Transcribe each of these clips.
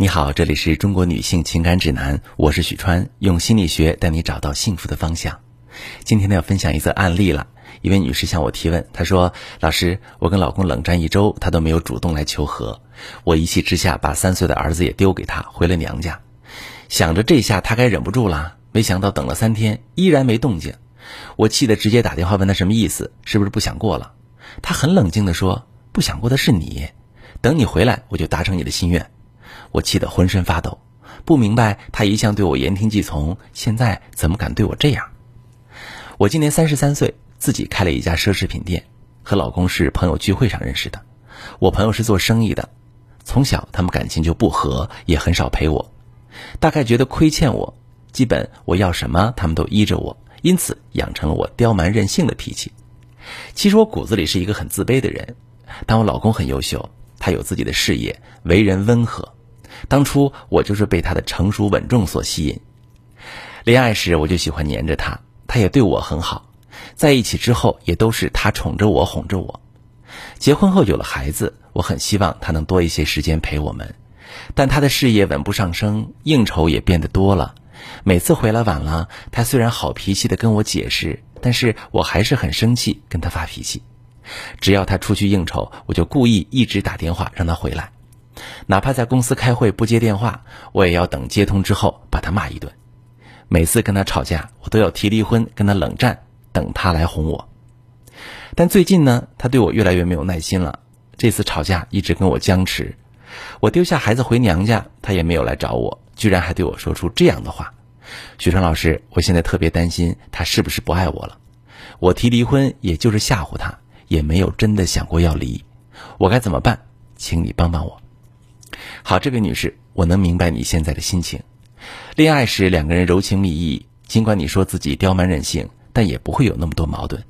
你好，这里是中国女性情感指南，我是许川，用心理学带你找到幸福的方向。今天呢，要分享一则案例了。一位女士向我提问，她说：“老师，我跟老公冷战一周，他都没有主动来求和。我一气之下把三岁的儿子也丢给他，回了娘家。想着这下他该忍不住了，没想到等了三天依然没动静。我气得直接打电话问他什么意思，是不是不想过了？他很冷静地说：不想过的是你，等你回来我就达成你的心愿。”我气得浑身发抖，不明白他一向对我言听计从，现在怎么敢对我这样？我今年三十三岁，自己开了一家奢侈品店，和老公是朋友聚会上认识的。我朋友是做生意的，从小他们感情就不和，也很少陪我，大概觉得亏欠我，基本我要什么他们都依着我，因此养成了我刁蛮任性的脾气。其实我骨子里是一个很自卑的人，但我老公很优秀，他有自己的事业，为人温和。当初我就是被他的成熟稳重所吸引，恋爱时我就喜欢黏着他，他也对我很好，在一起之后也都是他宠着我哄着我，结婚后有了孩子，我很希望他能多一些时间陪我们，但他的事业稳步上升，应酬也变得多了，每次回来晚了，他虽然好脾气的跟我解释，但是我还是很生气，跟他发脾气，只要他出去应酬，我就故意一直打电话让他回来。哪怕在公司开会不接电话，我也要等接通之后把他骂一顿。每次跟他吵架，我都要提离婚，跟他冷战，等他来哄我。但最近呢，他对我越来越没有耐心了。这次吵架一直跟我僵持，我丢下孩子回娘家，他也没有来找我，居然还对我说出这样的话：“许川老师，我现在特别担心他是不是不爱我了。我提离婚也就是吓唬他，也没有真的想过要离。我该怎么办？请你帮帮我。”好，这位女士，我能明白你现在的心情。恋爱时两个人柔情蜜意，尽管你说自己刁蛮任性，但也不会有那么多矛盾。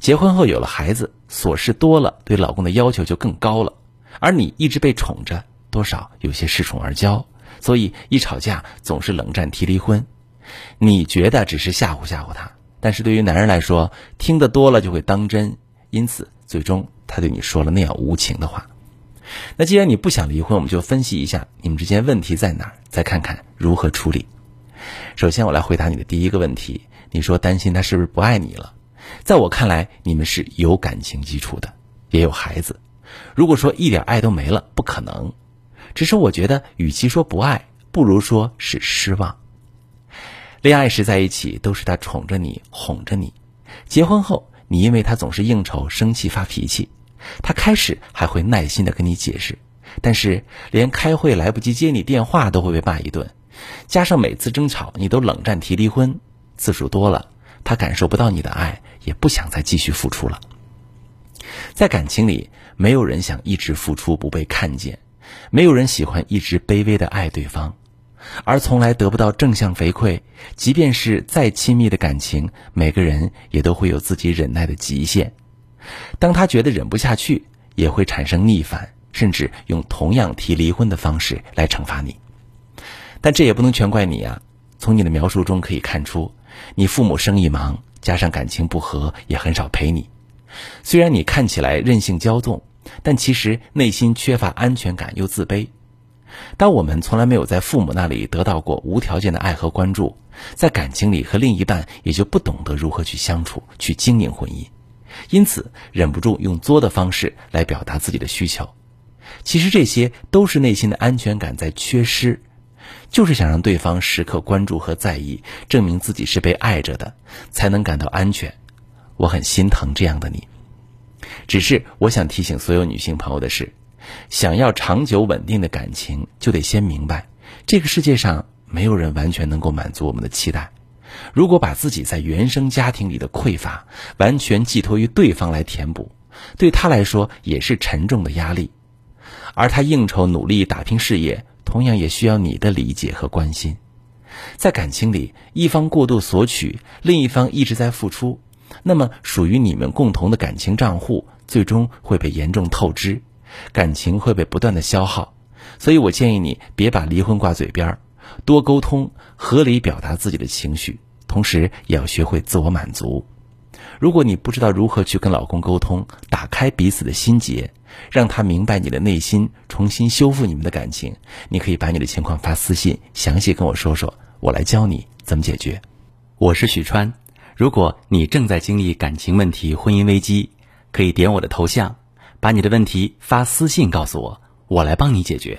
结婚后有了孩子，琐事多了，对老公的要求就更高了。而你一直被宠着，多少有些恃宠而骄，所以一吵架总是冷战提离婚。你觉得只是吓唬吓唬他，但是对于男人来说，听得多了就会当真，因此最终他对你说了那样无情的话。那既然你不想离婚，我们就分析一下你们之间问题在哪儿，再看看如何处理。首先，我来回答你的第一个问题。你说担心他是不是不爱你了？在我看来，你们是有感情基础的，也有孩子。如果说一点爱都没了，不可能。只是我觉得，与其说不爱，不如说是失望。恋爱时在一起都是他宠着你、哄着你，结婚后你因为他总是应酬、生气、发脾气。他开始还会耐心的跟你解释，但是连开会来不及接你电话都会被骂一顿，加上每次争吵你都冷战提离婚，次数多了，他感受不到你的爱，也不想再继续付出了。在感情里，没有人想一直付出不被看见，没有人喜欢一直卑微的爱对方，而从来得不到正向回馈，即便是再亲密的感情，每个人也都会有自己忍耐的极限。当他觉得忍不下去，也会产生逆反，甚至用同样提离婚的方式来惩罚你。但这也不能全怪你啊！从你的描述中可以看出，你父母生意忙，加上感情不和，也很少陪你。虽然你看起来任性骄纵，但其实内心缺乏安全感又自卑。当我们从来没有在父母那里得到过无条件的爱和关注，在感情里和另一半也就不懂得如何去相处，去经营婚姻。因此，忍不住用作的方式来表达自己的需求。其实这些都是内心的安全感在缺失，就是想让对方时刻关注和在意，证明自己是被爱着的，才能感到安全。我很心疼这样的你。只是我想提醒所有女性朋友的是，想要长久稳定的感情，就得先明白，这个世界上没有人完全能够满足我们的期待。如果把自己在原生家庭里的匮乏完全寄托于对方来填补，对他来说也是沉重的压力。而他应酬努力打拼事业，同样也需要你的理解和关心。在感情里，一方过度索取，另一方一直在付出，那么属于你们共同的感情账户最终会被严重透支，感情会被不断的消耗。所以我建议你别把离婚挂嘴边儿。多沟通，合理表达自己的情绪，同时也要学会自我满足。如果你不知道如何去跟老公沟通，打开彼此的心结，让他明白你的内心，重新修复你们的感情。你可以把你的情况发私信，详细跟我说说，我来教你怎么解决。我是许川，如果你正在经历感情问题、婚姻危机，可以点我的头像，把你的问题发私信告诉我，我来帮你解决。